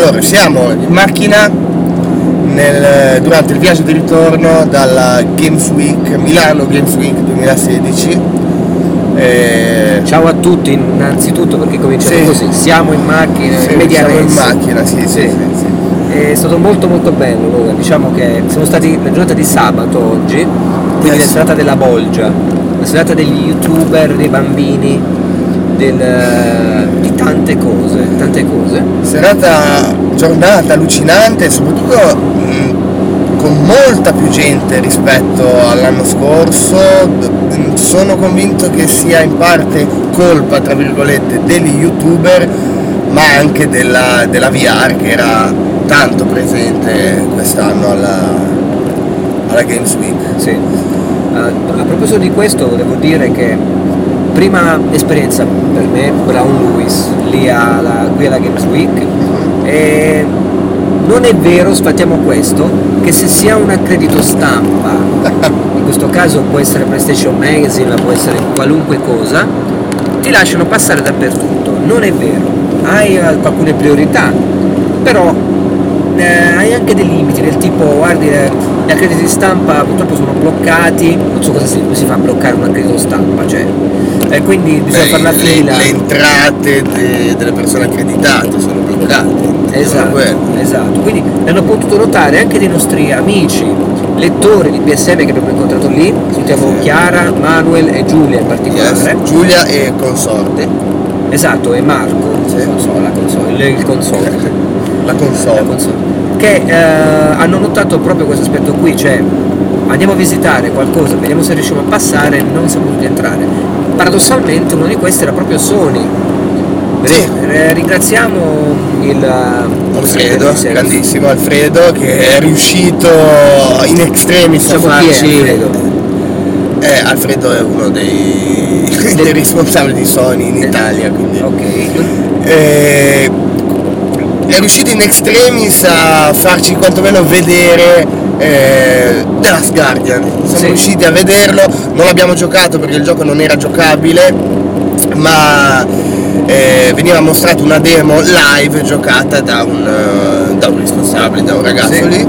Allora, siamo in macchina nel- durante il viaggio di ritorno dalla Games Week, Milano Games Week 2016. Eh, Ciao a tutti innanzitutto perché cominciamo Sì. così, siamo in macchina, sì, in media siamo in macchina, sì, sì, Sì. sì. È stato molto molto bello, Luca. diciamo che siamo stati la giornata di sabato oggi, quindi Eh la serata della bolgia, la serata degli youtuber, dei bambini, del- di tante cose, tante cose. Serata, giornata allucinante e soprattutto mh, con molta più gente rispetto all'anno scorso. Mh, Sono convinto che sia in parte colpa, tra virgolette, degli youtuber, ma anche della, della VR che era tanto presente quest'anno alla, alla Games Week. Sì. A, a proposito di questo devo dire che prima esperienza per me Brown Lewis lì alla, qui alla Games Week e non è vero, sfattiamo questo, che se si ha un accredito stampa, in questo caso può essere PlayStation Magazine, ma può essere qualunque cosa, ti lasciano passare dappertutto. Non è vero, hai alcune priorità, però eh, hai anche dei limiti del tipo guardi eh, gli accrediti stampa purtroppo sono bloccati non so cosa si, si fa a bloccare un accredito stampa cioè e quindi bisogna Beh, fare la le, fila le entrate de- delle persone accreditate sono bloccate. Esatto, esatto quindi l'hanno potuto notare anche dei nostri amici lettori di PSM che abbiamo incontrato lì sentiamo Sì. Chiara, Manuel e Giulia in particolare Yes. Giulia e consorte. Esatto e Marco Sì. console, la console, il, il console. La la console. console, che eh, hanno notato proprio questo aspetto qui, cioè andiamo a visitare qualcosa, vediamo se riusciamo a passare, non siamo potuti entrare. Paradossalmente uno di questi era proprio Sony. Sì. Eh, ringraziamo il Alfredo, sì, grandissimo Alfredo che è riuscito in extremis a è farci. Alfredo? Eh, Alfredo è uno dei, dei responsabili di Sony in Italia, quindi. Ok. Eh, è riuscito in extremis a farci quantomeno vedere eh, The Last Guardian. Siamo Sì. riusciti a vederlo, non l'abbiamo giocato perché il gioco non era giocabile, ma eh, veniva mostrata una demo live giocata da un, eh, da un responsabile, da un ragazzo Sì. lì.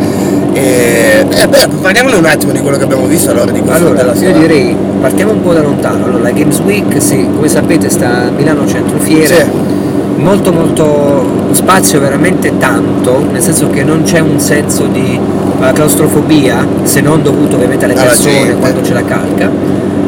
E, eh, beh, parliamone un attimo di quello che abbiamo visto allora di questo Allora, io serata. direi partiamo un po' da lontano. Allora, la Games Week, sì, come sapete sta a Milano Centro Fiere. Sì. molto molto spazio veramente tanto nel senso che non c'è un senso di eh, claustrofobia se non dovuto ovviamente alle persone quando c'è la calca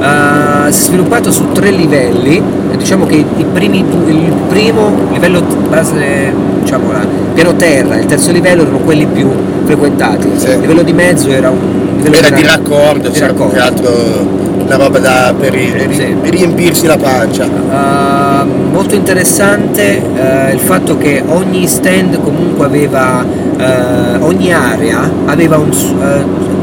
Eh, si è sviluppato su tre livelli diciamo che i primi il primo livello base diciamo la- piano terra il terzo livello erano quelli più frequentati Sì. il livello di mezzo era un livello Era di raccordo, di c'era raccordo. altro una roba da, per ri- Sì. riempirsi la pancia. Uh, molto interessante uh, il fatto che ogni stand comunque aveva, uh, ogni area aveva un,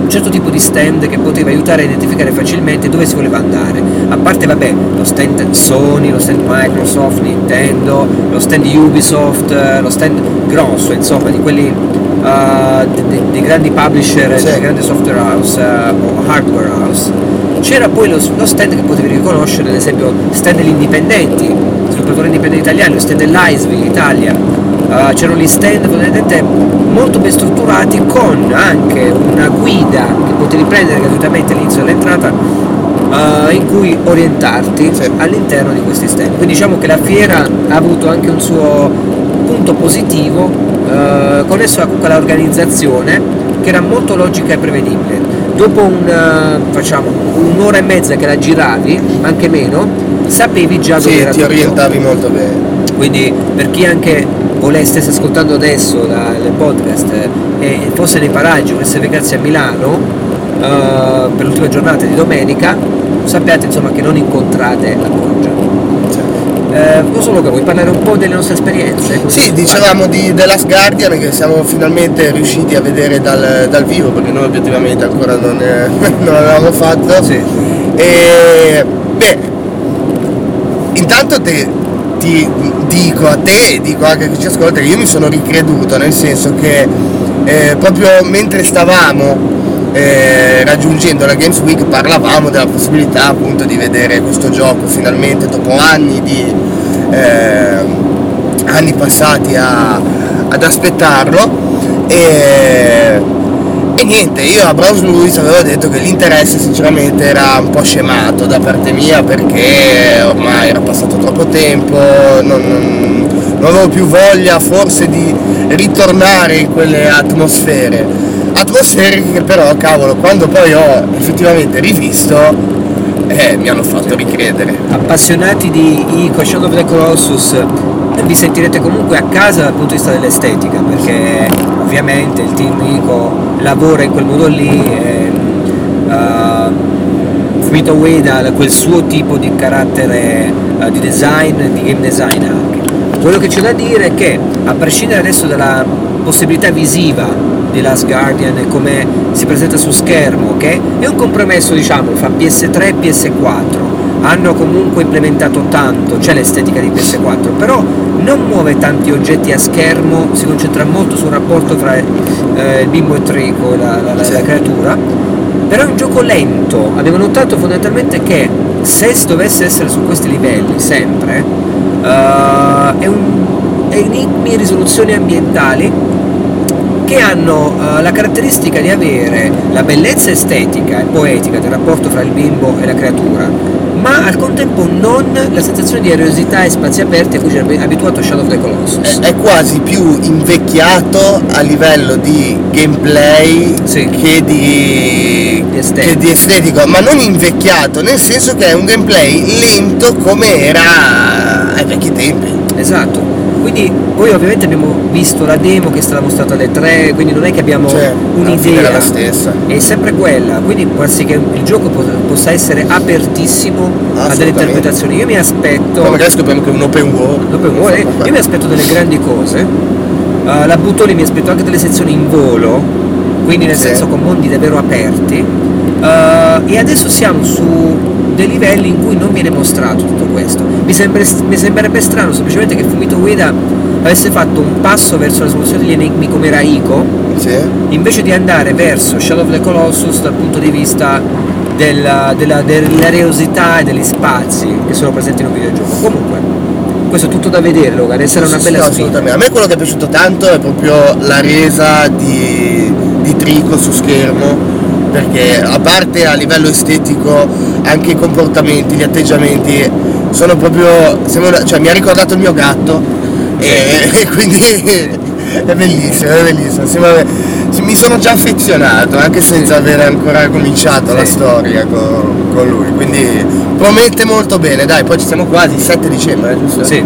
un certo tipo di stand che poteva aiutare a identificare facilmente dove si voleva andare. A parte vabbè lo stand Sony, lo stand Microsoft, Nintendo, lo stand Ubisoft, uh, lo stand grosso insomma di quelli uh, di- di- dei grandi publisher, Sì. delle grandi software house uh, o hardware house. C'era poi lo, lo stand che potevi riconoscere, ad esempio stand degli indipendenti, sviluppatori indipendenti italiani, lo stand dell'ISV Italia, Uh, c'erano gli stand fondamentalmente molto ben strutturati con anche una guida che potevi prendere gratuitamente all'inizio dell'entrata uh, in cui orientarti Sì. all'interno di questi stand. Quindi diciamo che la fiera ha avuto anche un suo punto positivo uh, connesso comunque all'organizzazione che era molto logica e prevedibile. Dopo un, facciamo, un'ora e mezza che la giravi, anche meno, sapevi già dove Sì, era ti orientavi molto bene. Quindi per chi anche volesse stesse ascoltando adesso il podcast eh, e fosse nei paraggi, volesse recarsi a Milano eh, per l'ultima giornata di domenica, sappiate insomma che non incontrate la Borgia. Eh, non so Luca, vuoi parlare un po' delle nostre esperienze? Sì, dicevamo di The Last Guardian che siamo finalmente riusciti a vedere dal, dal vivo perché noi obiettivamente ancora non, eh, non l'avevamo fatto. Sì. E beh, intanto te, ti dico a te e dico anche a chi ci ascolta che io mi sono ricreduto, nel senso che eh, proprio mentre stavamo eh, raggiungendo la Games Week parlavamo della possibilità appunto di vedere questo gioco finalmente dopo anni di eh, anni passati a, ad aspettarlo e, e niente, io a Browse Lewis avevo detto che l'interesse sinceramente era un po' scemato da parte mia perché ormai era passato troppo tempo, non, non, non avevo più voglia forse di ritornare in quelle atmosfere. Atmosfere che però, cavolo, quando poi ho effettivamente rivisto, eh, mi hanno fatto ricredere. Appassionati di Ico, Shadow of the Colossus, vi sentirete comunque a casa dal punto di vista dell'estetica, perché ovviamente il team Ico lavora in quel modo lì. E, uh, Fumito Ueda ha quel suo tipo di carattere uh, di design, di game design anche. Quello che c'è da dire è che, a prescindere adesso dalla possibilità visiva di Last Guardian e come si presenta su schermo, che è un compromesso diciamo fra PS3 e PS4, hanno comunque implementato tanto, c'è l'estetica di PS4, però non muove tanti oggetti a schermo, si concentra molto sul rapporto tra eh, il bimbo e Trico, la, la, la, la creatura, però è un gioco lento, abbiamo notato fondamentalmente che se dovesse essere su questi livelli sempre, uh, è, un, enigmi e risoluzioni ambientali che hanno uh, la caratteristica di avere la bellezza estetica e poetica del rapporto fra il bimbo e la creatura, ma al contempo non la sensazione di aerosità e spazi aperti a cui ci è abituato Shadow of the Colossus. È, è quasi più invecchiato a livello di gameplay Sì. che, di, Di che di estetico, ma non invecchiato, nel senso che è un gameplay lento come era ai vecchi tempi. Esatto. Quindi poi ovviamente abbiamo visto la demo che è stata mostrata alle 3, quindi non è che abbiamo Cioè, un'idea. la stessa. È sempre quella, quindi può darsi che il gioco po- possa essere apertissimo a delle interpretazioni. Io mi aspetto. Poi magari scopriamo che è un open world. Dopo vuole, io mi aspetto delle grandi cose. Uh, la butto lì, mi aspetto anche delle sezioni in volo, quindi nel Sì. senso con mondi davvero aperti. Uh, e adesso siamo su dei livelli in cui non viene mostrato tutto questo. Mi, sembra- mi sembrerebbe strano semplicemente che Fumito Ueda avesse fatto un passo verso la soluzione degli enigmi come era Ico, Sì. invece di andare verso Shadow of the Colossus dal punto di vista della, della, dell'areosità e degli spazi che sono presenti in un videogioco. Comunque, questo è tutto da vedere, Logan, sarà una Sì, bella sì, sfida. assolutamente. A me quello che è piaciuto tanto è proprio la resa di, di Trico su schermo, perché a parte a livello estetico anche i comportamenti, gli atteggiamenti sono proprio, sembra- cioè mi ha ricordato il mio gatto e, e quindi è bellissimo, è bellissimo. Sembra- mi sono già affezionato anche senza aver ancora cominciato la Sì. storia con, con lui, quindi promette molto bene, dai, poi ci siamo quasi, il 7 dicembre, giusto? Sì,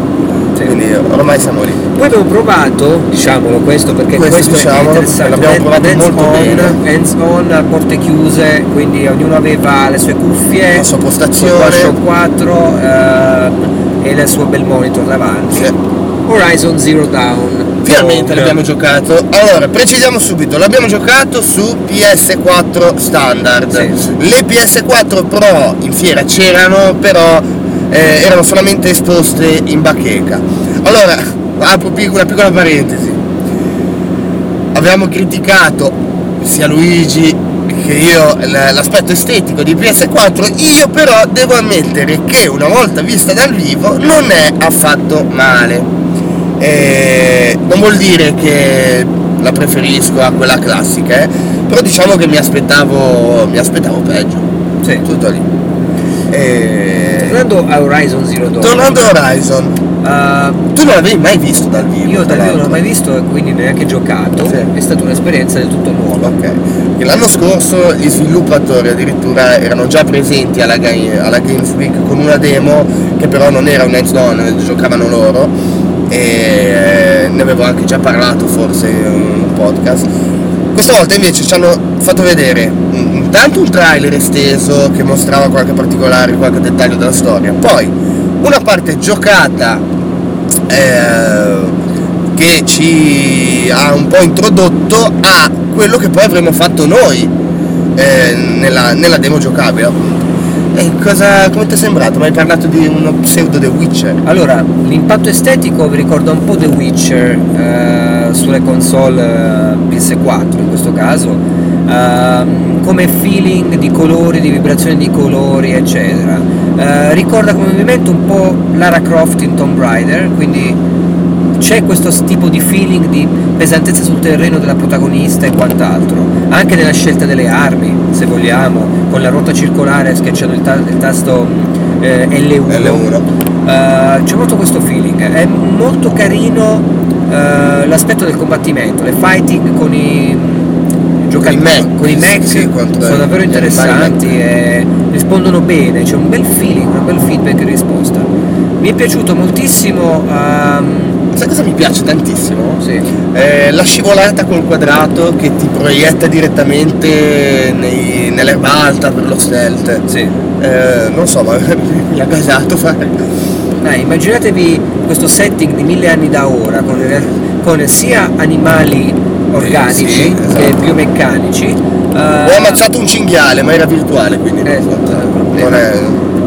sì. Quindi ormai siamo lì. Poi abbiamo provato, diciamolo questo perché Questo questo, diciamolo, è interessante, l'abbiamo provato hands molto on, bene. hands on, a porte chiuse, quindi ognuno aveva le sue cuffie, La sua il postazione. DualShock 4 eh, e il suo bel monitor davanti. Sì. Horizon Zero Dawn. Finalmente l'abbiamo giocato. Allora, precisiamo subito, l'abbiamo giocato su PS4 standard. Sì. Le PS4 Pro in fiera c'erano, però eh, erano solamente esposte in bacheca. Allora, apro una piccola parentesi. Abbiamo criticato sia Luigi che io l'aspetto estetico di PS4, io però devo ammettere che una volta vista dal vivo non è affatto male. Eh, non vuol dire che la preferisco a quella classica, eh, però diciamo che mi aspettavo, mi aspettavo peggio. Sì. Tutto lì. Eh, Tornando a Horizon Zero Dawn. tornando a Horizon, eh, tu non l'avevi mai visto dal vivo? io dal vivo non l'ho mai visto e quindi neanche giocato, Sì. è stata un'esperienza del tutto nuova. Ok. E L'anno scorso gli sviluppatori addirittura erano già presenti alla, alla Games Week con una demo che però non era un hands-on, giocavano loro e ne avevo anche già parlato forse in un podcast. Questa volta invece ci hanno fatto vedere intanto un trailer esteso che mostrava qualche particolare, qualche dettaglio della storia, poi una parte giocata eh, che ci ha un po' introdotto a quello che poi avremmo fatto noi eh, nella, nella demo giocabile. E cosa, come ti è sembrato? Mi hai parlato di uno pseudo The Witcher? Allora, l'impatto estetico vi ricorda un po' The Witcher eh, sulle console eh, PS4 in questo caso, ehm, come feeling di colori, di vibrazione di colori, eccetera. Eh, ricorda come movimento un po' Lara Croft in Tomb Raider, quindi c'è questo tipo di feeling di pesantezza sul terreno della protagonista e quant'altro, anche nella scelta delle armi, se vogliamo, con la ruota circolare schiacciando il, ta- il tasto eh, L1. L1. Uh, c'è molto questo feeling, è molto carino uh, l'aspetto del combattimento, le fighting con i Con i mech, con i mech sì, sono davvero interessanti e rispondono bene, c'è un bel feeling, un bel feedback in risposta. Mi è piaciuto moltissimo ehm, Sai cosa mi piace tantissimo? sì, Eh, la scivolata col quadrato che ti proietta direttamente nei- nell'erba alta per lo stealth. sì. Eh, non so, ma mi ha gasato fare. Dai, immaginatevi questo setting di mille anni da ora con, con sia animali organici sì, esatto. che biomeccanici. eh, Ho ammazzato un cinghiale, ma era virtuale, quindi Eh, non, esatto, non è.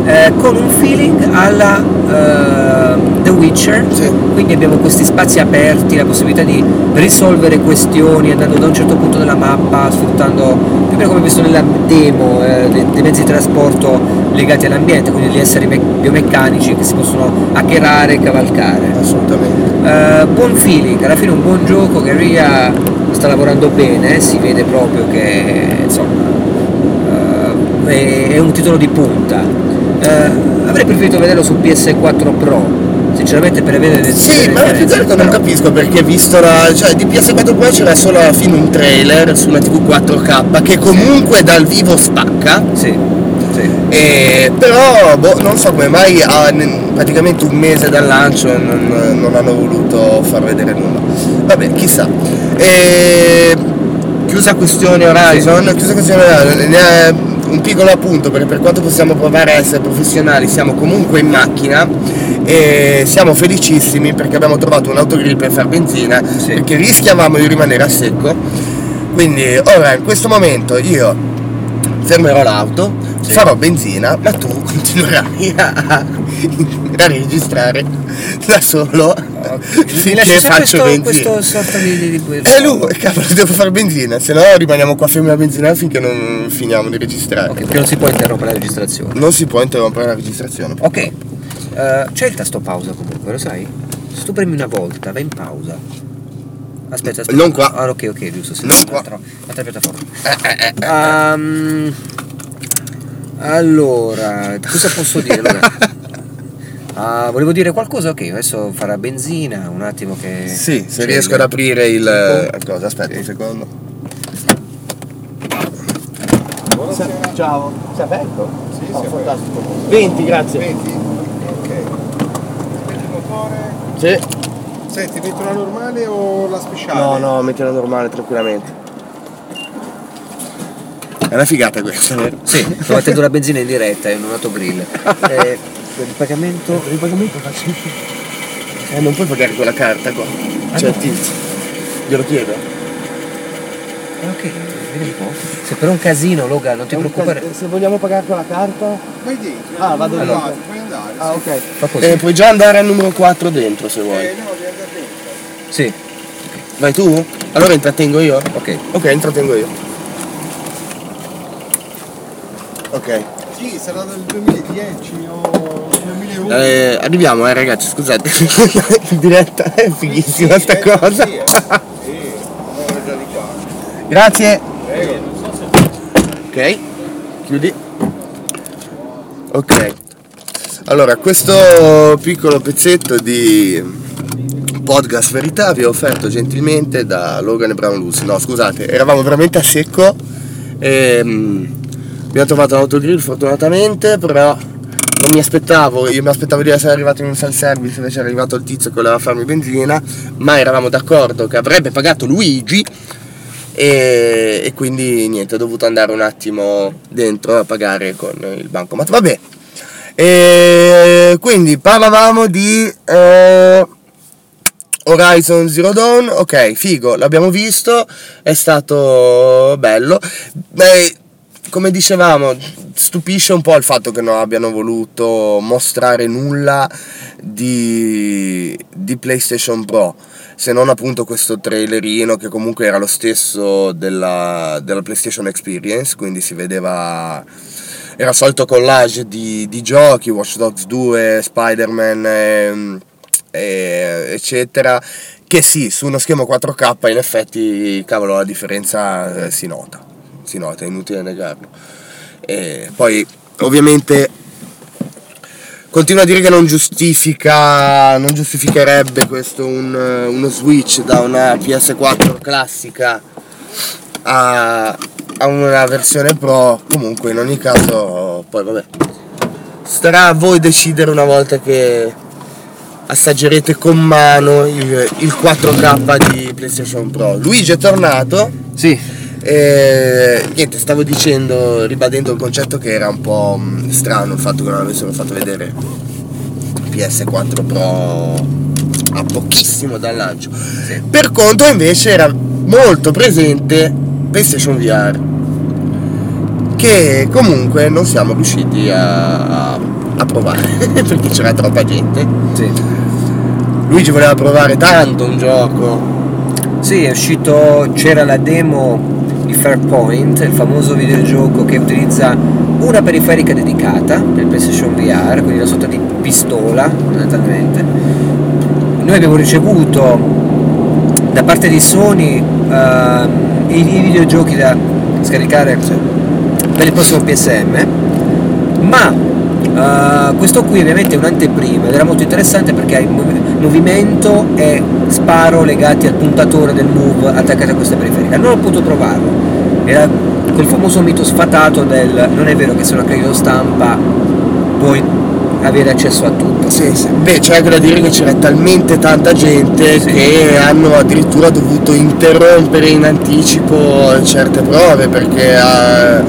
Eh, con un feeling alla eh, The Witcher, Sì. quindi abbiamo questi spazi aperti, la possibilità di risolvere questioni andando da un certo punto della mappa, sfruttando più o meno come visto nella demo eh, dei, dei mezzi di trasporto legati all'ambiente, quindi gli esseri me- biomeccanici che si possono hackerare e cavalcare. Assolutamente. Eh, buon feeling, alla fine un buon gioco, Guerrilla sta lavorando bene, si vede proprio che insomma eh, è, è un titolo di punta. Eh, avrei preferito vederlo su PS4 Pro, sinceramente per avere le Sì, ma più che altro non capisco perché visto la. cioè di PS4 Pro c'era solo alla fine un trailer su una TV 4K che comunque dal vivo spacca. Sì, sì. E, però boh, non so come mai a n- praticamente un mese dal lancio non, non hanno voluto far vedere nulla. Vabbè, chissà. E, chiusa questione Horizon, chiusa questione Horizon, un piccolo appunto perché per quanto possiamo provare a essere professionali siamo comunque in macchina e siamo felicissimi perché abbiamo trovato un autogrill per far benzina Sì. perché rischiavamo di rimanere a secco quindi ora in questo momento io fermerò l'auto, Sì. farò benzina, ma tu continuerai a, a registrare da solo finché faccio questo, benzina. questo sorta di... di, di E lui, cavolo, devo fare benzina, se no rimaniamo qua fermi a benzina finché non finiamo di registrare. Ok, perché non si può interrompere la registrazione. Non si può interrompere la registrazione. Ok, eh, c'è il tasto pausa comunque, lo sai? Se tu premi una volta, va in pausa. Aspetta, aspetta. Non qua. Ah, ok, ok, giusto. Non qua. Altra, altra piattaforma. Eh, eh, eh, eh. Ehm, allora, cosa posso dire? Allora, ah, volevo dire qualcosa? Ok, adesso farà benzina, un attimo che... Sì, se riesco il- ad aprire il... Eh, Cosa, aspetta un secondo. Ciao. Sei aperto? Sì, Oh, sì, fantastico. 20, grazie. Vedi? Ok. Metti il motore. Sì. Senti, metto la normale o la speciale? No, no, mettila normale tranquillamente. È una figata questa, vero? Sì, sto mettendo la benzina in diretta in un autogrill. Eh, il pagamento... Il pagamento faccio Eh, non puoi pagare con la carta qua. C'è no. il tizio. Glielo chiedo. Eh, Ok, vedi un po'. Se per un casino, Loga, non ti preoccupare. Se vogliamo pagare con la carta. Vai dentro. Ah, vado Vai, dentro. Puoi andare. Ah, ok. Fa così. Eh, puoi già andare al numero 4 dentro se vuoi. Eh, no, devi andare dentro. Sì, Vai tu? Allora intrattengo io? ok. Ok, intrattengo io. Ok. Sì, sarà del 2010 o 2001. Eh, arriviamo, eh ragazzi, scusate. In diretta è fighissima sta Eh, cosa. Eh. Grazie. Ok, chiudi. Ok. Allora, questo piccolo pezzetto di podcast verità vi ho offerto gentilmente da Logan e Brown Lucy. No, scusate, eravamo veramente a secco. E, mm, abbiamo trovato l'autogrill fortunatamente, però non mi aspettavo, io mi aspettavo di essere arrivato in un self-service, invece è arrivato il tizio che voleva farmi benzina, ma eravamo d'accordo che avrebbe pagato Luigi e, e quindi niente, ho dovuto andare un attimo dentro a pagare con il bancomat. Vabbè, e quindi parlavamo di eh, Horizon Zero Dawn, ok, figo, l'abbiamo visto, è stato bello. Beh, come dicevamo, stupisce un po' il fatto che non abbiano voluto mostrare nulla di, di PlayStation Pro, se non appunto questo trailerino che comunque era lo stesso della, della PlayStation Experience, quindi si vedeva era solito collage di, di giochi, Watch Dogs 2, Spider-Man e, e- eccetera. Che sì, su uno schermo 4K in effetti, cavolo, la differenza eh, si nota, si nota, è inutile negarlo. E poi, ovviamente, continua a dire che non giustifica, non giustificherebbe questo un- uno switch da una PS4 classica a, a una versione pro. Comunque, in ogni caso, poi vabbè, starà a voi decidere una volta che assaggerete con mano il, il 4K di PlayStation Pro. Luigi è tornato. Sì, E niente, stavo dicendo, ribadendo il concetto che era un po' mh, strano il fatto che non avessero fatto vedere PS4 Pro a pochissimo dal lancio. Per contro invece era molto presente PlayStation VR che comunque non siamo riusciti a, a provare perché c'era troppa gente. sì. Luigi voleva provare tanto un gioco. Sì, è uscito, c'era la demo Fairpoint, il famoso videogioco che utilizza una periferica dedicata per PlayStation VR, quindi una sorta di pistola fondamentalmente. Noi abbiamo ricevuto da parte di Sony ehm, i, i videogiochi da scaricare per il prossimo PSM, ma eh, questo qui ovviamente è un'anteprima ed era molto interessante perché hai mov- movimento e sparo legati al puntatore del move attaccato a questa periferica. Non ho potuto provarlo, era quel famoso mito sfatato del non è vero che se una credito stampa puoi avere accesso a tutto. Sì, sì. Beh, c'è anche da dire che c'era talmente tanta gente Sì. che hanno addirittura dovuto interrompere in anticipo certe prove perché eh,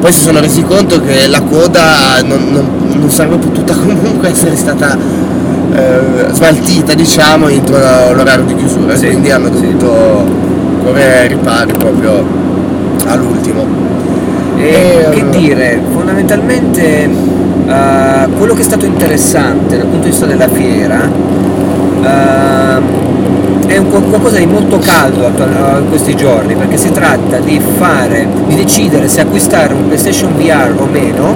poi si sono resi conto che la coda non, non- non sarebbe potuta comunque essere stata eh, smaltita diciamo entro l'orario di chiusura Sì, quindi hanno sì. dovuto correre ai ripari proprio all'ultimo. E Eh, che allora. dire, fondamentalmente eh, quello che è stato interessante dal punto di vista della fiera eh, è un qual- qualcosa di molto caldo eh, in questi giorni perché si tratta di fare, di decidere se acquistare un PlayStation VR o meno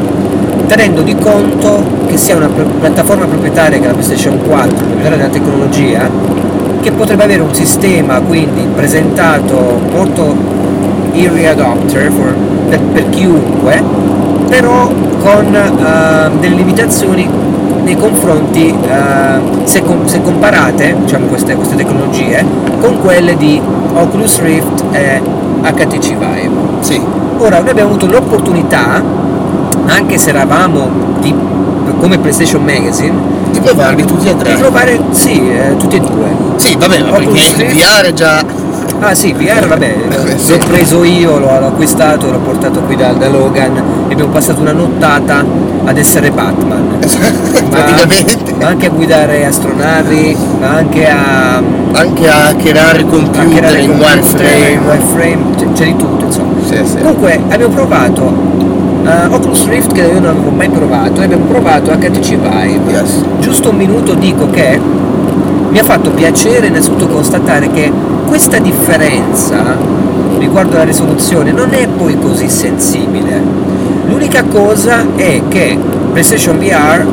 tenendo di conto che sia una piattaforma proprietaria che è la PlayStation 4, proprietaria della tecnologia, che potrebbe avere un sistema quindi presentato molto early adopter for- per, per chiunque, però con eh, delle limitazioni nei confronti, eh, se, com- se comparate diciamo, queste, queste tecnologie, con quelle di Oculus Rift e HTC Vive. Sì, Ora, noi abbiamo avuto l'opportunità, anche se eravamo di- come PlayStation Magazine, di provarli tutti e di tre. provare, sì, eh, tutti e due. Sì, ma Oculus perché il Rift. VR già Ah sì, VR vabbè, l'ho- Sì. l'ho preso io, l'ho, l'ho acquistato, l'ho portato qui da, da Logan e abbiamo passato una nottata ad essere Batman. Ma- praticamente ma anche a guidare astronavi, ma anche a, anche a creare a computer creare in wireframe. wireframe, c'è, c'è di tutto insomma. Sì, sì. Comunque abbiamo provato eh, Oculus Rift che io non avevo mai provato e abbiamo provato HTC Vive. Yes. Giusto un minuto dico che mi ha fatto piacere innanzitutto constatare che questa differenza riguardo alla risoluzione non è poi così sensibile. L'unica cosa è che PlayStation VR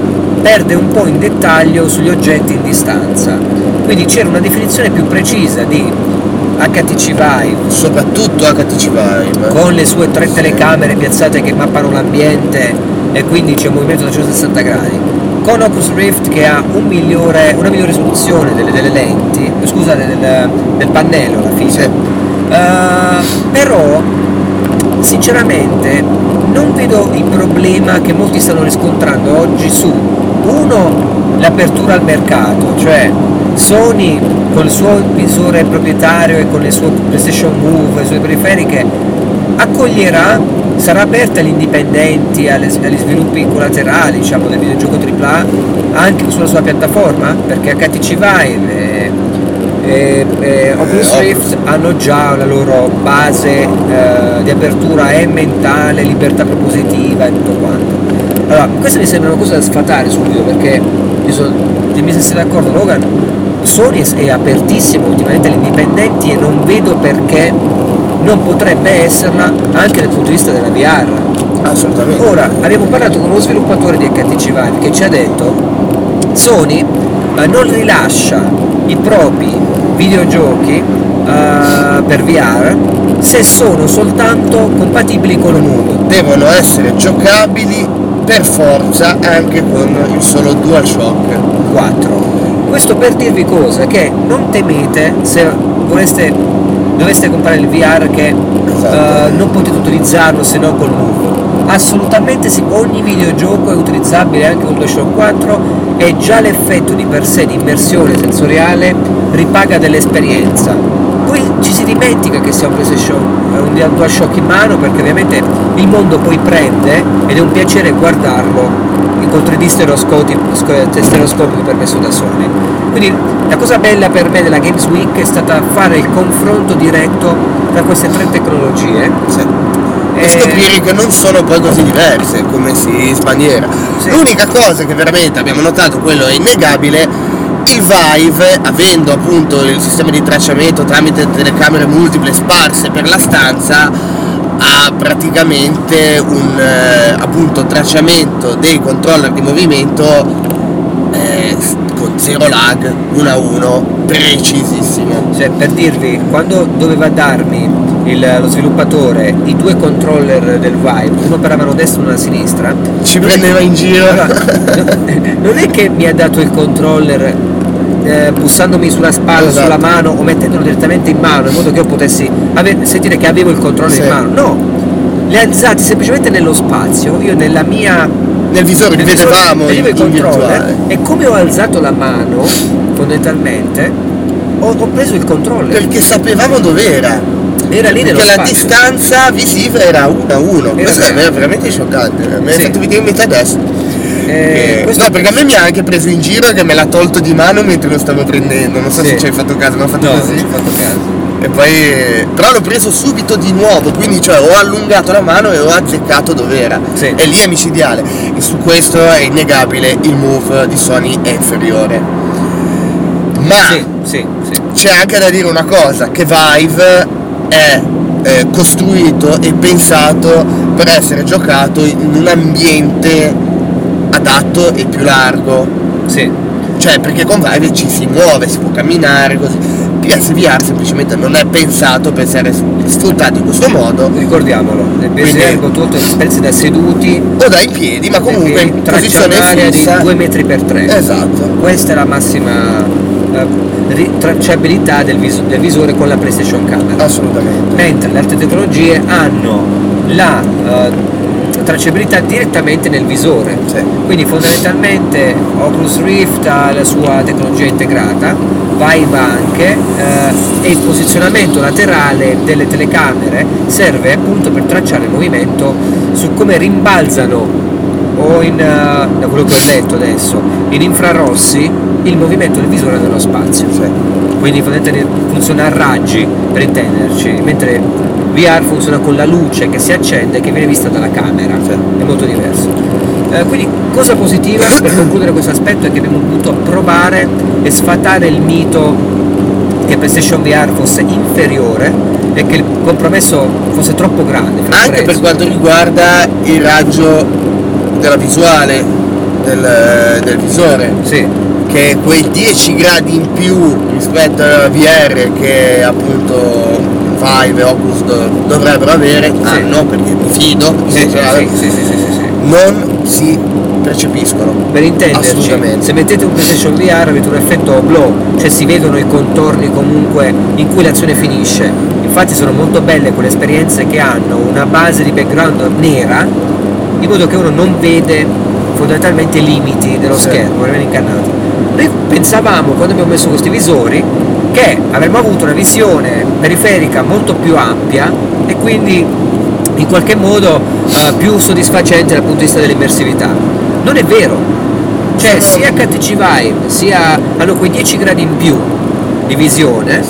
perde un po' in dettaglio sugli oggetti in distanza. Quindi c'era una definizione più precisa di HTC Vive Soprattutto HTC Vive. con le sue tre telecamere piazzate che mappano l'ambiente e quindi c'è un movimento da 160 gradi con Oculus Rift che ha un migliore- una migliore risoluzione delle, delle lenti scusate del, del pannello alla fine. Eh, però sinceramente non vedo il problema che molti stanno riscontrando oggi su uno l'apertura al mercato cioè Sony con il suo visore proprietario e con le sue PlayStation Move le sue periferiche accoglierà sarà aperta agli indipendenti alle- agli sviluppi collaterali diciamo del videogioco AAA anche sulla sua piattaforma? Perché HTC Vive e, e- Oculus Rift hanno già la loro base eh, di apertura e mentale, libertà propositiva e tutto quanto. Allora, questa mi sembra una cosa da sfatare subito perché io sono, mi sei d'accordo Logan, Sony è apertissimo ultimamente agli indipendenti e non vedo perché non potrebbe esserla anche dal punto di vista della VR. Assolutamente. Ora, abbiamo parlato con uno sviluppatore di HTC Vive che ci ha detto Sony eh, non rilascia i propri videogiochi eh, per VR se sono soltanto compatibili con Move Devono essere giocabili per forza anche con il solo DualShock. 4. Questo per dirvi cosa? Che non temete se vorreste, doveste comprare il VR che Esatto. eh, non potete utilizzarlo se no col Move. Assolutamente sì, ogni videogioco è utilizzabile anche con DualShock 4 e già l'effetto di per sé di immersione sensoriale ripaga dell'esperienza. Poi ci si dimentica che sia un PlayStation, un DualShock in mano perché ovviamente il mondo poi prende ed è un piacere guardarlo con 3D stereoscopi, sco- stereoscopico permesso da Sony. Quindi la cosa bella per me della Games Week è stata fare il confronto diretto tra queste tre tecnologie. Sì. E Eh, scoprire che non sono poi così diverse come si sbandiera. Sì. L'unica cosa che veramente abbiamo notato, quello è innegabile, il Vive, avendo appunto il sistema di tracciamento tramite telecamere multiple sparse per la stanza, ha praticamente un eh, appunto tracciamento dei controller di movimento eh, con zero lag 1 a 1 precisissimo. Cioè, per dirvi, quando doveva darmi il- lo sviluppatore i due controller del Vive, uno per la mano destra e uno a sinistra, ci prendeva in giro. Non è che mi ha dato il controller eh, bussandomi sulla spalla, Esatto. sulla mano o mettendolo direttamente in mano in modo che io potessi ave- sentire che avevo il controller Sì. in mano. No, li ha alzati semplicemente nello spazio, io nella mia nel visore visore vedevamo il controller virtuale e come ho alzato la mano fondamentalmente ho, ho preso il controller perché sapevamo dov'era era lì nello perché la spazio distanza visiva era 1 a 1 questo è veramente scioccante mi Sì. fatto venire in mente adesso Eh, Eh, no perché a me mi ha anche preso in giro che me l'ha tolto di mano mentre lo stavo prendendo. Non so Sì. se ci hai fatto caso ma ho fatto no, non così ci ho fatto caso. E poi però l'ho preso subito di nuovo quindi cioè ho allungato la mano e ho azzeccato dov'era. Sì. e lì è micidiale e su questo è innegabile il move di Sony è inferiore. Ma sì sì sì. c'è anche da dire una cosa che Vive è eh, costruito e pensato per essere giocato in un ambiente adatto e più largo sì cioè perché con Vive ci si muove, si può camminare così. PSVR semplicemente non è pensato per essere sfruttato in questo modo ricordiamolo nel PSR con le esperienze da seduti o dai piedi, ma comunque in posizione un'area di fissa. 2 metri per 3 Esatto. questa è la massima eh, tracciabilità del, vis- del visore con la PlayStation Camera Assolutamente. mentre le altre tecnologie hanno la eh, tracciabilità direttamente nel visore Sì. quindi fondamentalmente Oculus Rift ha la sua tecnologia integrata Vive anche eh, e il posizionamento laterale delle telecamere serve appunto per tracciare il movimento su come rimbalzano o in, eh, da quello che ho letto adesso in infrarossi il movimento del visore nello spazio Sì. Quindi funziona a raggi per intenderci mentre VR funziona con la luce che si accende e che viene vista dalla camera Sì. è molto diverso Eh, quindi cosa positiva per concludere questo aspetto è che abbiamo potuto provare e sfatare il mito che PlayStation VR fosse inferiore e che il compromesso fosse troppo grande Anche per prezzo. quanto riguarda il raggio della visuale del, del visore. sì, che quei 10 gradi in più rispetto alla VR che appunto Vive e Oculus do- dovrebbero avere, hanno perché mi fido, sì, sì, cioè, sì, sì, sì, sì, sì. non si percepiscono. Per intenderci, se mettete un PlayStation VR avete un effetto blow, cioè si vedono i contorni comunque in cui l'azione finisce. Infatti sono molto belle quelle esperienze che hanno una base di background nera, in modo che uno non vede fondamentalmente i limiti dello Sì. schermo, rimane incannato. Noi pensavamo quando abbiamo messo questi visori che avremmo avuto una visione periferica molto più ampia e quindi in qualche modo eh, più soddisfacente dal punto di vista dell'immersività. Non è vero, cioè sia HTC Vive sia hanno quei 10 gradi in più di visione,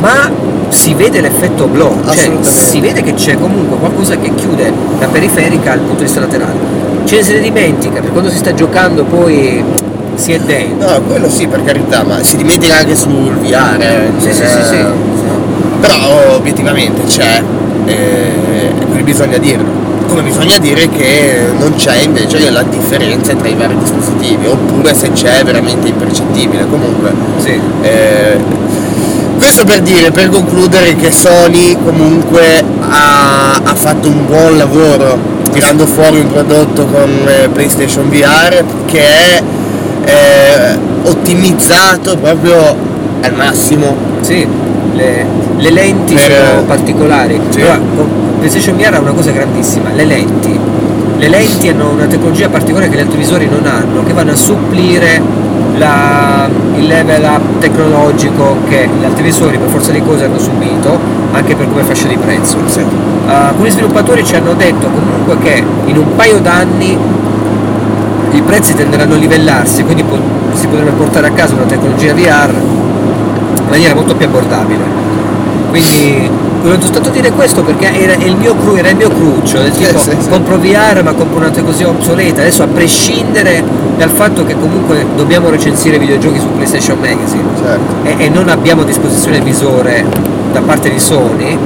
ma si vede l'effetto blow, cioè si vede che c'è comunque qualcosa che chiude la periferica al punto di vista laterale. Ce ne si dimentica, per quando si sta giocando poi si è dentro. No, quello sì per carità, ma si dimentica anche sul VR. eh, Sì, sì, eh, sì, sì. Però obiettivamente c'è, eh, e quindi bisogna dirlo. come bisogna dire che non c'è invece la differenza tra i vari dispositivi, oppure se c'è è veramente impercettibile. Comunque, Sì. eh, questo per dire, per concludere che Sony comunque ha, ha fatto un buon lavoro tirando fuori un prodotto con eh, PlayStation VR che è eh, ottimizzato proprio al massimo. Sì, le, le lenti Per- sono particolari. sì. Con PlayStation VR ha una cosa grandissima, le lenti. Le lenti hanno una tecnologia particolare che gli altri visori non hanno, che vanno a supplire la- il level up tecnologico che gli altri visori per forza di cose hanno subito, anche per come fascia di prezzo. Uh, alcuni sviluppatori ci hanno detto comunque che in un paio d'anni i prezzi tenderanno a livellarsi, quindi po- si potrebbe portare a casa una tecnologia VR in maniera molto più abbordabile. Quindi stato a dire questo perché era il mio cru, era il mio cruccio, del tipo sì, sì. compro VR ma compro una tecnologia obsoleta, adesso a prescindere dal fatto che comunque dobbiamo recensire videogiochi su PlayStation Magazine Certo. e, e non abbiamo a disposizione il visore da parte di Sony,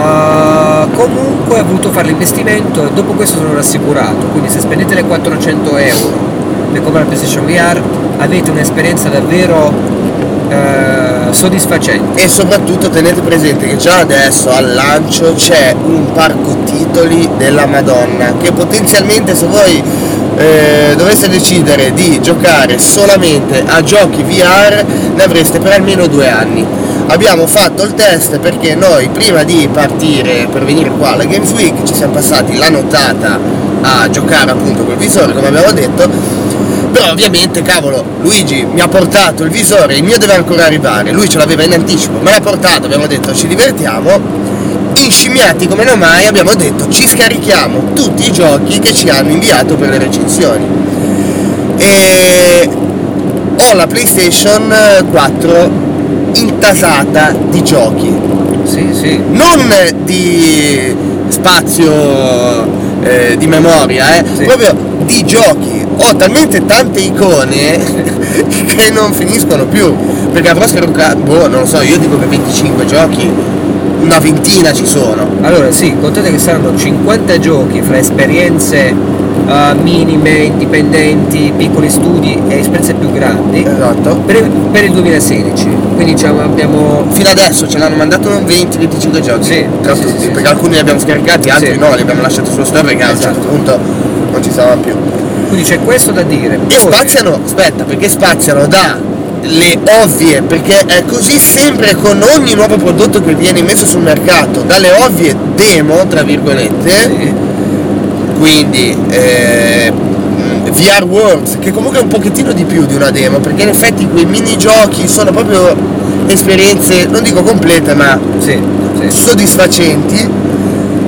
Uh, comunque ho voluto fare l'investimento e dopo questo sono rassicurato, quindi se spendete le 400 euro per comprare la PlayStation VR avete un'esperienza davvero eh, soddisfacente. E soprattutto tenete presente che già adesso al lancio c'è un parco titoli della Madonna che potenzialmente se voi eh, doveste decidere di giocare solamente a giochi VR ne avreste per almeno due anni. Abbiamo fatto il test perché noi prima di partire per venire qua alla Games Week ci siamo passati la nottata a giocare appunto col visore come abbiamo detto. Però ovviamente cavolo Luigi mi ha portato il visore il mio deve ancora arrivare. Lui ce l'aveva in anticipo me l'ha portato abbiamo detto ci divertiamo inscimmiati come non mai abbiamo detto ci scarichiamo tutti i giochi che ci hanno inviato per le recensioni e ho la PlayStation 4 intasata di giochi Sì, sì. non di spazio eh, di memoria, eh, Sì. proprio di giochi. Ho talmente tante icone che non finiscono più. Perché avrò scaricato, boh, non lo so, io dico che 25 giochi, una ventina ci sono. Allora sì, contate che saranno 50 giochi fra esperienze eh, minime, indipendenti, piccoli studi e esperienze più grandi Esatto. per, per il 2016. Quindi diciamo, abbiamo Fino adesso ce l'hanno mandato 20-25 giochi. Sì, tra sì, tutti, sì, perché alcuni li abbiamo scaricati, altri no, li abbiamo lasciati sullo store perché a un Esatto. certo punto non ci stavano più. Quindi c'è questo da dire. E Poi- spaziano, aspetta, perché spaziano da le ovvie, perché è così sempre con ogni nuovo prodotto che viene messo sul mercato, dalle ovvie demo, tra virgolette, Sì, quindi eh, VR Worlds, che comunque è un pochettino di più di una demo, perché in effetti quei minigiochi sono proprio esperienze, non dico complete, ma sì, sì. soddisfacenti.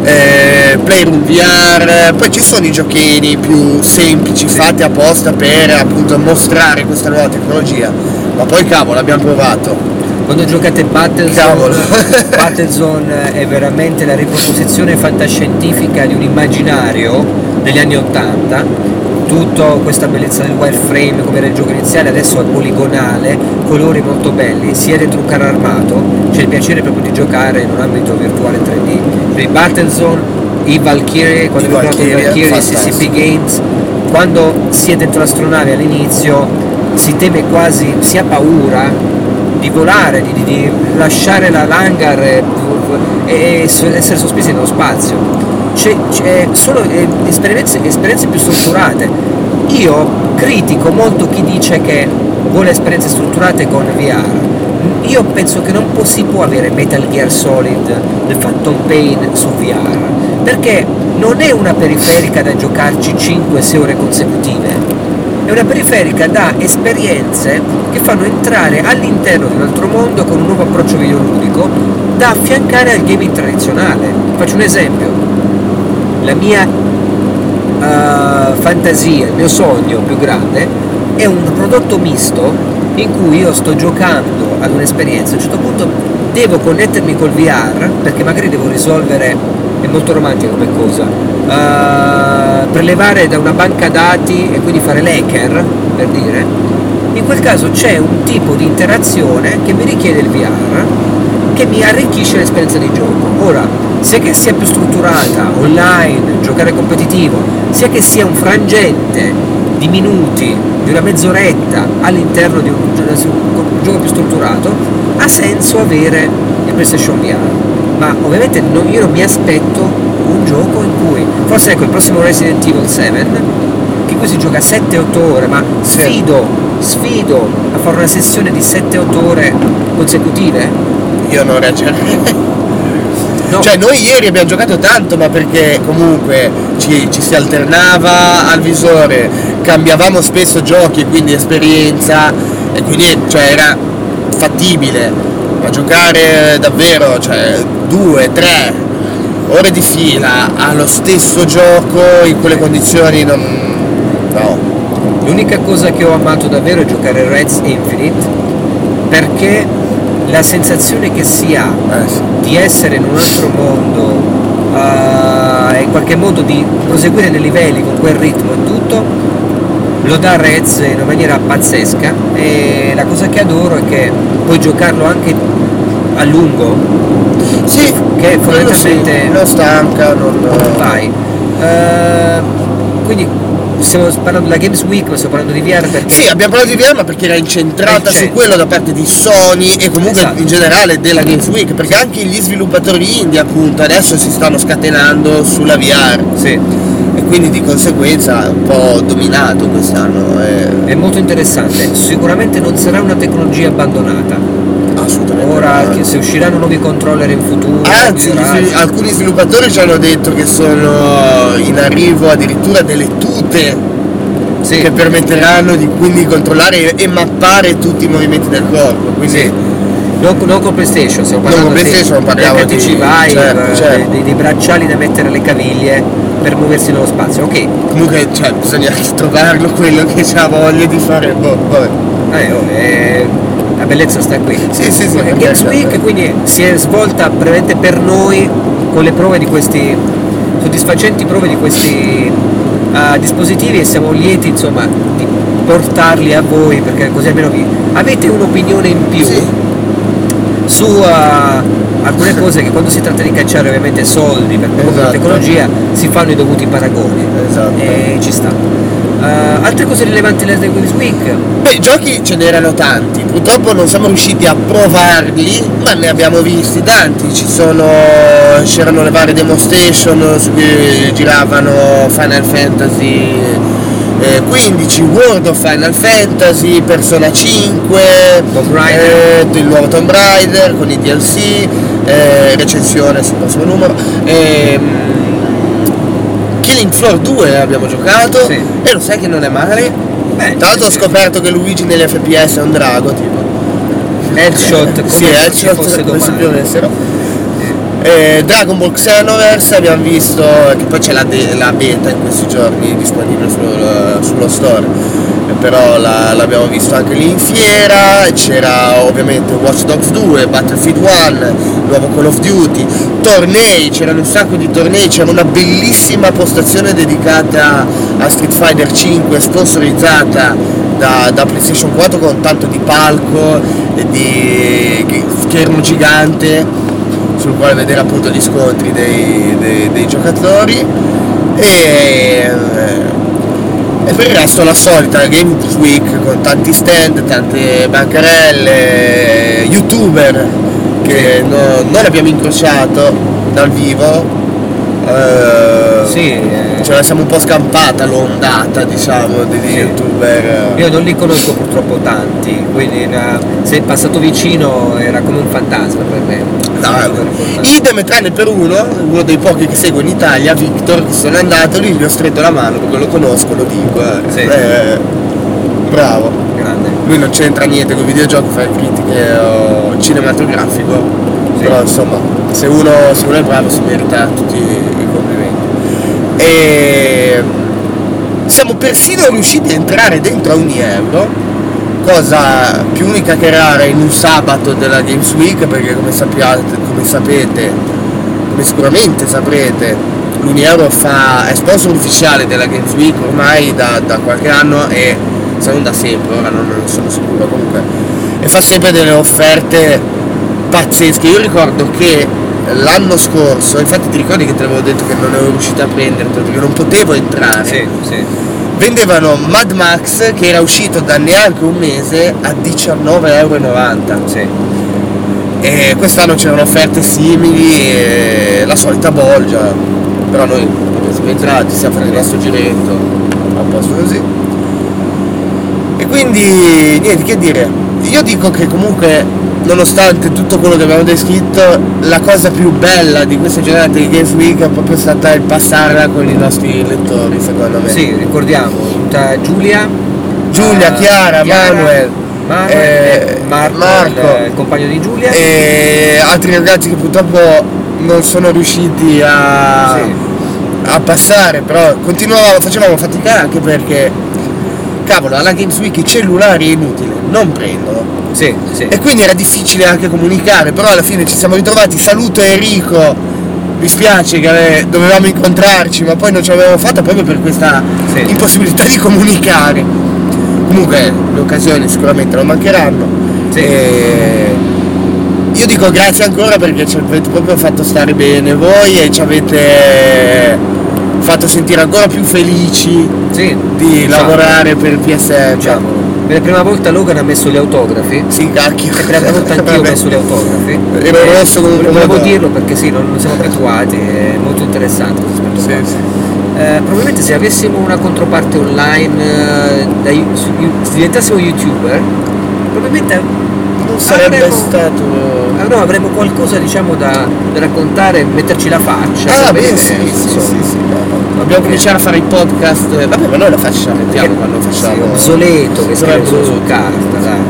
Eh, Playroom VR, poi ci sono i giochini più semplici fatti apposta per appunto mostrare questa nuova tecnologia, ma poi cavolo abbiamo provato. Quando giocate. Battlezone, Battlezone è veramente la riproposizione fantascientifica di un immaginario degli anni 80. Tutta questa bellezza del wireframe come era il gioco iniziale adesso è poligonale, colori molto belli, sia dentro un carro armato, c'è il piacere proprio di giocare in un ambito virtuale 3D. Per i Battlezone, i Valkyrie, quando abbiamo giocato i Valkyrie. CCP Games, quando si è dentro l'astronave all'inizio si teme quasi, si ha paura di volare, di, di- lasciare la l'hangar e, e essere sospesi nello spazio. C'è, c'è solo eh, esperienze, esperienze più strutturate. Io critico molto chi dice che vuole esperienze strutturate con VR. Io penso che non si può avere Metal Gear Solid, The Phantom Pain su VR, perché non è una periferica da giocarci 5-6 ore consecutive, è una periferica da esperienze che fanno entrare all'interno di un altro mondo con un nuovo approccio videoludico da affiancare al gaming tradizionale. Faccio un esempio. La mia eh, fantasia, il mio sogno più grande è un prodotto misto in cui io sto giocando ad un'esperienza, a un certo punto devo connettermi col VR perché magari devo risolvere, è molto romantica come cosa, eh, prelevare da una banca dati e quindi fare l'hacker, per dire, in quel caso c'è un tipo di interazione che mi richiede il VR che mi arricchisce l'esperienza di gioco. Ora, sia che sia più strutturata, online, giocare competitivo, sia che sia un frangente di minuti, di una mezz'oretta all'interno di un, un gioco più strutturato, ha senso avere il PlayStation VR. Ma ovviamente non, io non mi aspetto un gioco in cui, forse ecco il prossimo Resident Evil 7, che qui si gioca 7-8 ore, ma sfido, sfido a fare una sessione di 7-8 ore consecutive. Io non reagirei. No. Cioè noi ieri abbiamo giocato tanto ma perché comunque ci, ci si alternava al visore, cambiavamo spesso giochi e quindi esperienza e quindi cioè, era fattibile. Ma giocare davvero, cioè due, tre ore di fila allo stesso gioco in quelle condizioni non. no. L'unica cosa che ho amato davvero è giocare Reds Infinite perché la sensazione che si ha Eh, sì. di essere in un altro mondo e in qualche modo di proseguire nei livelli con quel ritmo e tutto lo dà Reds in una maniera pazzesca e la cosa che adoro è che puoi giocarlo anche a lungo Sì, che quello sì, fondamentalmente non stanca, non. vai Eh, quindi stiamo parlando della Games Week ma stiamo parlando di VR perché Sì, abbiamo parlato di VR ma perché era incentrata Eh, su certo. quello da parte di Sony e comunque Esatto. in generale della Games Week, perché anche gli sviluppatori indie appunto adesso si stanno scatenando sulla VR sì, quindi di conseguenza è un po' dominato quest'anno. eh, è molto interessante sicuramente non sarà una tecnologia abbandonata assolutamente. ora no. se usciranno nuovi controller in futuro Anzi, gli migliorati, svil- alcuni sviluppatori ci hanno detto che sono in arrivo addirittura delle tute sì, che permetteranno di quindi controllare e mappare tutti i movimenti del corpo. Quindi sì. Non, non con PlayStation, stiamo Non parlando con di- PlayStation, parliamo del di- Vive, certo, eh, certo. Dei, dei bracciali da mettere alle caviglie per muoversi nello spazio. Ok, comunque cioè, bisogna trovarlo quello che ha voglia di fare. Boh, vabbè. eh, oh, eh, la bellezza sta qui. Sì, sì, sì. Games Week quindi si è svolta brevemente per noi con le prove di questi soddisfacenti prove di questi ah, dispositivi e siamo lieti insomma di portarli a voi perché così almeno vi avete un'opinione in più Sì. Su ah, alcune cose che quando si tratta di cacciare ovviamente soldi per promuovere la Esatto. tecnologia si fanno i dovuti paragoni Esatto. e ci sta Ah, altre cose rilevanti nella Games Week Beh, giochi ce n'erano tanti, purtroppo non siamo riusciti a provarli, ma ne abbiamo visti tanti. Ci sono. c'erano le varie demo station su cui giravano Final Fantasy eh, 15, World of Final Fantasy, Persona 5, Tomb Raider. eh, il nuovo Tomb Raider con i DLC, eh, recensione sul prossimo numero. ehm, Killing Floor 2 abbiamo giocato Sì. e lo sai che non è male. Beh, Tra l'altro ho scoperto che Luigi negli FPS è un drago, tipo. headshot come sì, headshot come se piovessero. Eh, Dragon Ball Xenoverse abbiamo visto che poi c'è la, de- la beta in questi giorni disponibile sul- sullo store Eh, però la- l'abbiamo visto anche lì in fiera c'era ovviamente Watch Dogs 2 Battlefield 1 nuovo Call of Duty tornei c'erano un sacco di tornei c'era una bellissima postazione dedicata a Street Fighter 5 sponsorizzata da, da PlayStation 4 con tanto di palco e di che- schermo gigante sul quale vedere appunto gli scontri dei, dei- dei giocatori e, e per il resto la solita Game Week con tanti stand, tante bancarelle, youtuber che no- non abbiamo incrociato dal vivo eh, sì eh, ce la siamo un po' scampata l'ondata diciamo degli Sì. youtuber Io non li conosco purtroppo tanti, quindi era- se è passato vicino era come un fantasma per me. No, idem tranne per uno, uno dei pochi che seguo in Italia, Victor, che sono andato lì, gli ho stretto la mano perché lo conosco, lo dico. eh. Sì. Eh, bravo. Grande. Lui non c'entra niente con videogiochi, fa critiche o cinematografico. Sì. Però insomma, se uno, se uno è bravo si merita tutti. E siamo persino riusciti a entrare dentro a ogni euro, cosa più unica che rara in un sabato della Games Week, perché come, sappiate, come sapete, come sicuramente saprete, l'Unieuro fa, è sponsor ufficiale della Games Week ormai da, da qualche anno e se non da sempre, ora non, non sono sicuro comunque, e fa sempre delle offerte pazzesche. Io ricordo che l'anno scorso, infatti ti ricordi che ti avevo detto che non ero riuscito a prenderlo perché non potevo entrare. Sì, sì. Vendevano Mad Max che era uscito da neanche un mese a 19,90 euro. Sì. E quest'anno c'erano offerte simili e la solita bolgia. Però noi siamo entrati, stiamo facendo il nostro giretto, a posto così. E quindi niente che dire. Io dico che comunque nonostante tutto quello che abbiamo descritto, la cosa più bella di questa giornata di Games Week è proprio stata il passarla con i nostri lettori, secondo me. Sì, ricordiamo, tutta Giulia, Giulia, eh, Chiara, Manuel, Manuel, eh, eh, Marco, Marco. il, il compagno di Giulia. e altri ragazzi che purtroppo non sono riusciti a, Sì. a passare, però continuavamo, facevamo fatica anche perché cavolo, alla Games Week i cellulari è inutile, non prendono. Sì, sì. E quindi era difficile anche comunicare, però alla fine ci siamo ritrovati, saluto Enrico, mi spiace che dovevamo incontrarci, ma poi non ce l'avevamo fatta proprio per questa Sì. impossibilità di comunicare. Comunque le occasioni sicuramente non mancheranno. E io dico grazie ancora perché ci avete proprio fatto stare bene voi e ci avete fatto sentire ancora più felici Sì, di diciamo, lavorare per PSN. Diciamolo. Per la prima volta Logan ha messo gli autografi. Sì, cacchio. E per la prima volta anch'io ho messo gli autografi. Eh, rosso come un Volevo dirlo perché sì, non, non siamo abituati, è molto interessante questo. Sì, sì. Eh, probabilmente se avessimo una controparte online, eh, da, se diventassimo youtuber, probabilmente Non sarebbe avremmo- stato. No, avremmo qualcosa diciamo da, da raccontare, metterci la faccia. Ah, sarebbe beh, sì, sì, sì, sì, no. Dobbiamo cominciare a fare i podcast. Vabbè, ma noi lo facciamo, mettiamo quando facciamo. obsoleto che scrive su Soprattutto. carta, dai.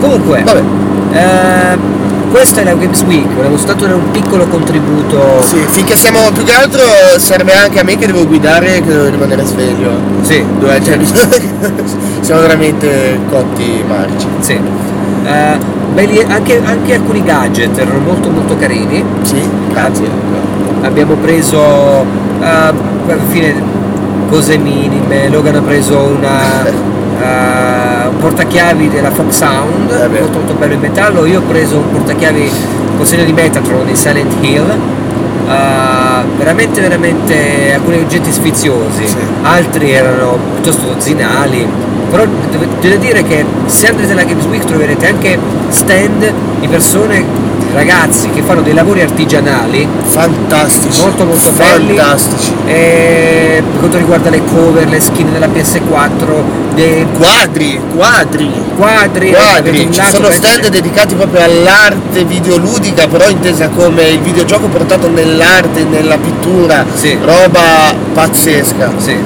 Comunque, Vabbè, eh, questa è la Games Week, volevo soltanto dare un piccolo contributo. sì, finché siamo più che altro serve anche a me che devo guidare che devo rimanere sveglio. Sì, Dove, cioè, siamo veramente cotti marci. sì. Eh, belli- anche, anche alcuni gadget erano molto molto carini. Sì, grazie. Abbiamo preso eh, alla fine cose minime, Logan ha preso una, eh, un portachiavi della Fox Sound, Eh molto molto bello in metallo, io ho preso un portachiavi con segno di Metatron di Silent Hill, eh, veramente veramente alcuni oggetti sfiziosi, Sì. altri erano piuttosto dozzinali, però devo, devo dire che se andrete alla Games Week troverete anche stand di persone, ragazzi che fanno dei lavori artigianali Fantastici. molto molto belli Fantastici. e per quanto riguarda le cover, le skin della PS4, dei Quadri, quadri. quadri, quadri, ci sono stand dedicati proprio all'arte videoludica, però intesa come il videogioco portato nell'arte, nella pittura, Sì. roba pazzesca. Sì,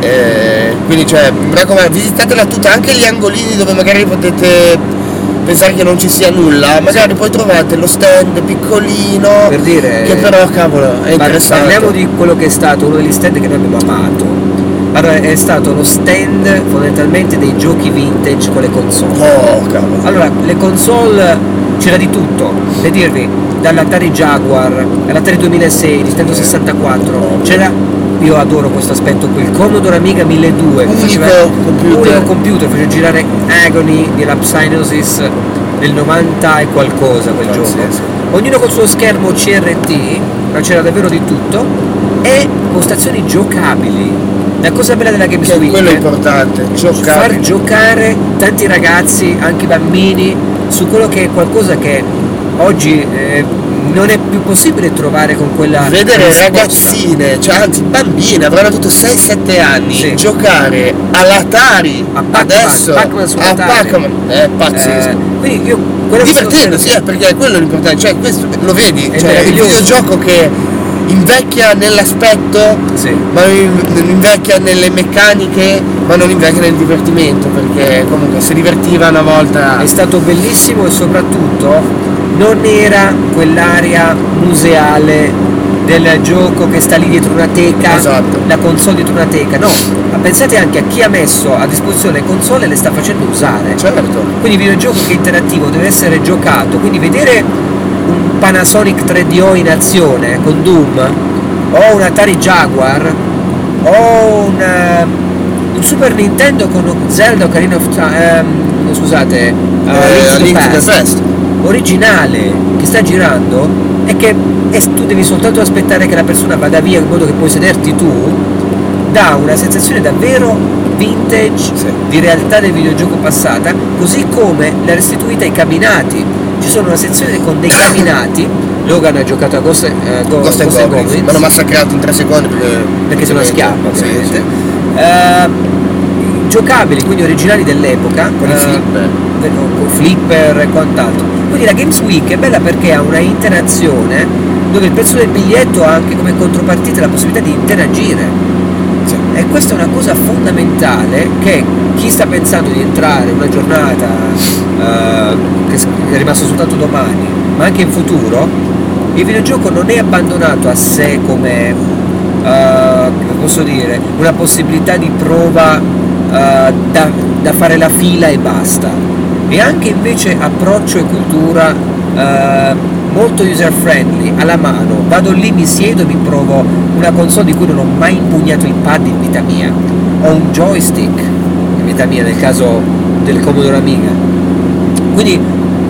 Eh, quindi cioè, mi raccomando, visitatela tutta, anche gli angolini dove magari potete pensare che non ci sia nulla, magari poi trovate lo stand piccolino, per dire che però cavolo è interessante. parliamo di quello che è stato uno degli stand che noi abbiamo amato. Allora, è stato lo stand fondamentalmente dei giochi vintage con le console. Oh cavolo. Allora, le console c'era di tutto, per dirvi, dall'Atari Jaguar all'Atari 2006, Nintendo 64, c'era, io adoro questo aspetto qui, il Commodore Amiga 1200, che Unico faceva- computer. unico computer, faceva girare Agony di Lapsinosis nel 90 e qualcosa quel Pazzesco. gioco. Ognuno col suo schermo CRT, ma c'era davvero di tutto, e postazioni giocabili. La cosa bella della Games Che Week quello è importante, far giocare. giocare tanti ragazzi, anche bambini, su quello che è qualcosa che oggi eh, non è più possibile trovare con quella Vedere ragazzine, cioè anzi bambine, avranno avuto 6-7 anni, Sì. giocare all'Atari A Pac-Man, adesso Pac-Man su a. Pac-Man, è pazzesco. Eh, quindi io Divertendosi, sto- eh, perché è quello l'importante, cioè questo lo vedi, È cioè il videogioco che invecchia nell'aspetto, Sì. ma in- invecchia nelle meccaniche, ma non invecchia nel divertimento, perché comunque si divertiva una volta. È stato bellissimo e soprattutto non era quell'area museale del gioco che sta lì dietro una teca, Esatto. la console dietro una teca, no, ma pensate anche a chi ha messo a disposizione le console e le sta facendo usare. Certo. Quindi il videogioco che è interattivo deve essere giocato, quindi vedere un Panasonic 3DO in azione con Doom, o un Atari Jaguar, o un, eh, un Super Nintendo con Zelda Ocarina of Time, ehm, scusate, eh, Eh, Link Link to the Past. Originale che sta girando è che tu devi soltanto aspettare che la persona vada via in modo che puoi sederti tu, dà una sensazione davvero vintage Sì. di realtà del videogioco passata, così come l'ha restituita ai camminati. Ci sono una sezione con dei camminati, Logan ha giocato a Ghost, eh, Go- Ghost Ghost and Goblins. Goblins, Mi hanno massacrato in tre secondi perché, perché sono a schiaffo Sì, ovviamente. sì. Eh, giocabili, quindi originali dell'epoca, Con i eh, flipper. con flipper e quant'altro. Quindi la Games Week è bella perché ha una interazione dove il prezzo del biglietto ha anche come contropartita la possibilità di interagire. Sì. E questa è una cosa fondamentale che chi sta pensando di entrare in una giornata eh, che è rimasta soltanto domani, ma anche in futuro, il videogioco non è abbandonato a sé come, eh, posso dire, una possibilità di prova eh, da, da fare la fila e basta. E anche invece approccio e cultura eh, molto user friendly, alla mano. Vado lì, mi siedo e mi provo una console di cui non ho mai impugnato il pad in vita mia. Ho un joystick in vita mia nel caso del Commodore Amiga. Quindi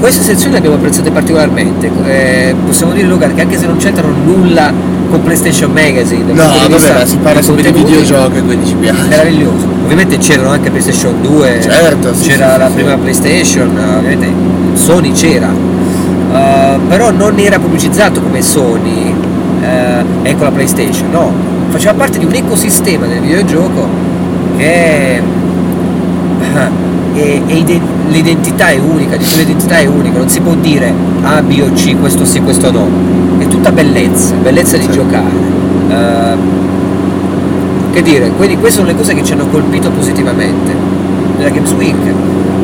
queste sezioni le abbiamo apprezzate particolarmente. Eh, possiamo dire Logan che anche se non c'entrano nulla con PlayStation Magazine, No, vabbè, si parla sempre di videogiochi quindi ci piace. meraviglioso. Ovviamente c'erano anche PlayStation 2, Certo, sì, c'era sì, la sì, prima. PlayStation, ovviamente Sony c'era, Uh, però non era pubblicizzato come Sony eh, e con la PlayStation, no, faceva parte di un ecosistema del videogioco che ah, è- è ide- l'identità è unica, di quell'identità è unica, non si può dire A, B o C, questo sì, questo no, è tutta bellezza, bellezza di Sì. giocare. Eh, che dire, quindi queste sono le cose che ci hanno colpito positivamente nella Games Week.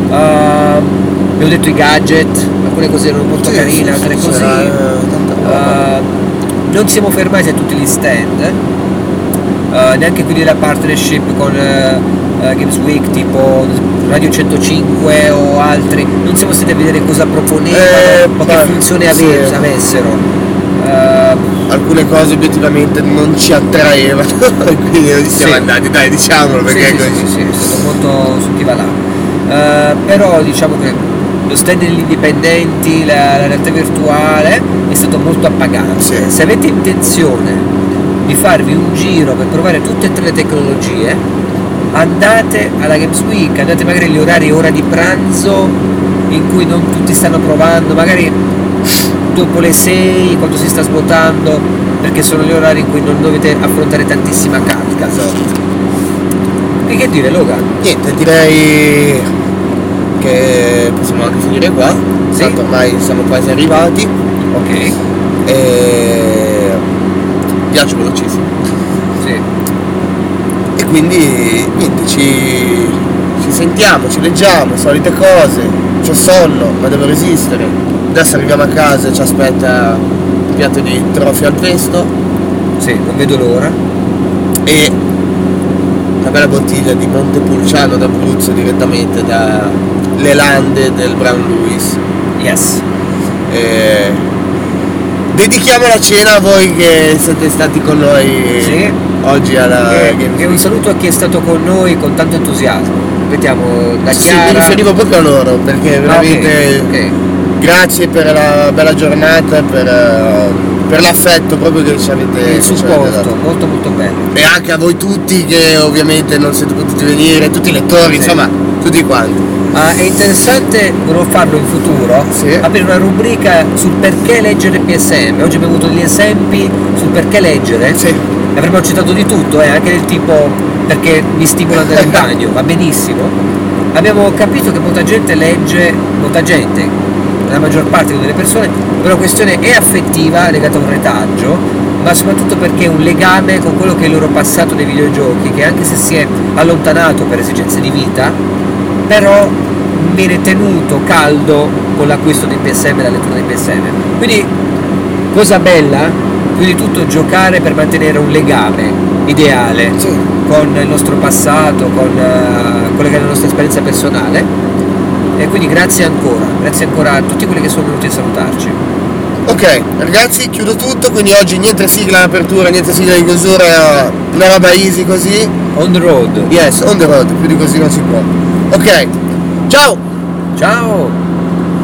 Uh, abbiamo detto i gadget, alcune cose erano molto Sì, carine, altre sì, così. c'era, eh. Uh, non siamo fermati a tutti gli stand, uh, neanche quelli della partnership con uh, uh, Games Week tipo Radio 105 o altri, non siamo stati a vedere cosa proponevano Eh, o che funzione sì. ave- avessero. Uh, Alcune cose obiettivamente non ci attraevano, e quindi non ci siamo Sì. andati, dai diciamolo perché sì, è sì, così. sì, sì, è stato molto sul va là. Eh, però diciamo che lo stand degli indipendenti, la, la realtà virtuale è stato molto appagante. Sì. Se avete intenzione di farvi un giro per provare tutte e tre le tecnologie, andate alla Games Week, andate magari agli orari ora di pranzo in cui non tutti stanno provando, magari dopo le 6 quando si sta svuotando, perché sono gli orari in cui non dovete affrontare tantissima carica. E che dire Logan? Niente, direi che possiamo anche finire qua, Sì. tanto ormai siamo quasi arrivati Ok. e viaggio velocissimo. Sì. E quindi niente, ci, ci sentiamo, ci leggiamo, solite cose, c'ho sonno, ma devo resistere. Adesso arriviamo a casa e ci aspetta un piatto di trofie al pesto Sì, non vedo l'ora. e una bella bottiglia di Montepulciano d'Abruzzo direttamente dalle lande del Brown Lewis. Yes. E dedichiamo la cena a voi che siete stati con noi Sì. oggi alla E, Games e un saluto a chi è stato con noi con tanto entusiasmo. Ripetiamo, da Sì, Chiara. mi riferivo proprio a loro perché Ah, veramente ok. Grazie per la bella giornata, per, eh, per l'affetto proprio che ci avete, il supporto, molto molto bello. E anche a voi tutti che ovviamente non siete potuti venire, tutti i lettori, Sì. insomma, tutti quanti. Ah, è interessante, volevo farlo in futuro, Sì. aprire una rubrica sul perché leggere PSM. Oggi abbiamo avuto degli esempi sul perché leggere. Sì. Avremmo citato di tutto, eh, anche del tipo perché mi stimola andare in bagno, va benissimo. Abbiamo capito che molta gente legge, molta gente, la maggior parte delle persone, per una questione è affettiva legata a un retaggio, ma soprattutto perché è un legame con quello che è il loro passato dei videogiochi, che anche se si è allontanato per esigenze di vita, però viene tenuto caldo con l'acquisto dei PSM e la lettura dei PSM. Quindi cosa bella, più di tutto giocare per mantenere un legame ideale Sì. con il nostro passato, con eh, quella che è la nostra esperienza personale. E quindi grazie ancora, grazie ancora a tutti quelli che sono venuti a salutarci. Ok, ragazzi, chiudo tutto, quindi oggi niente sigla in apertura, niente sigla in chiusura, una roba easy così. On the road. Yes, on the road, più di così non si può. Ok, ciao! Ciao!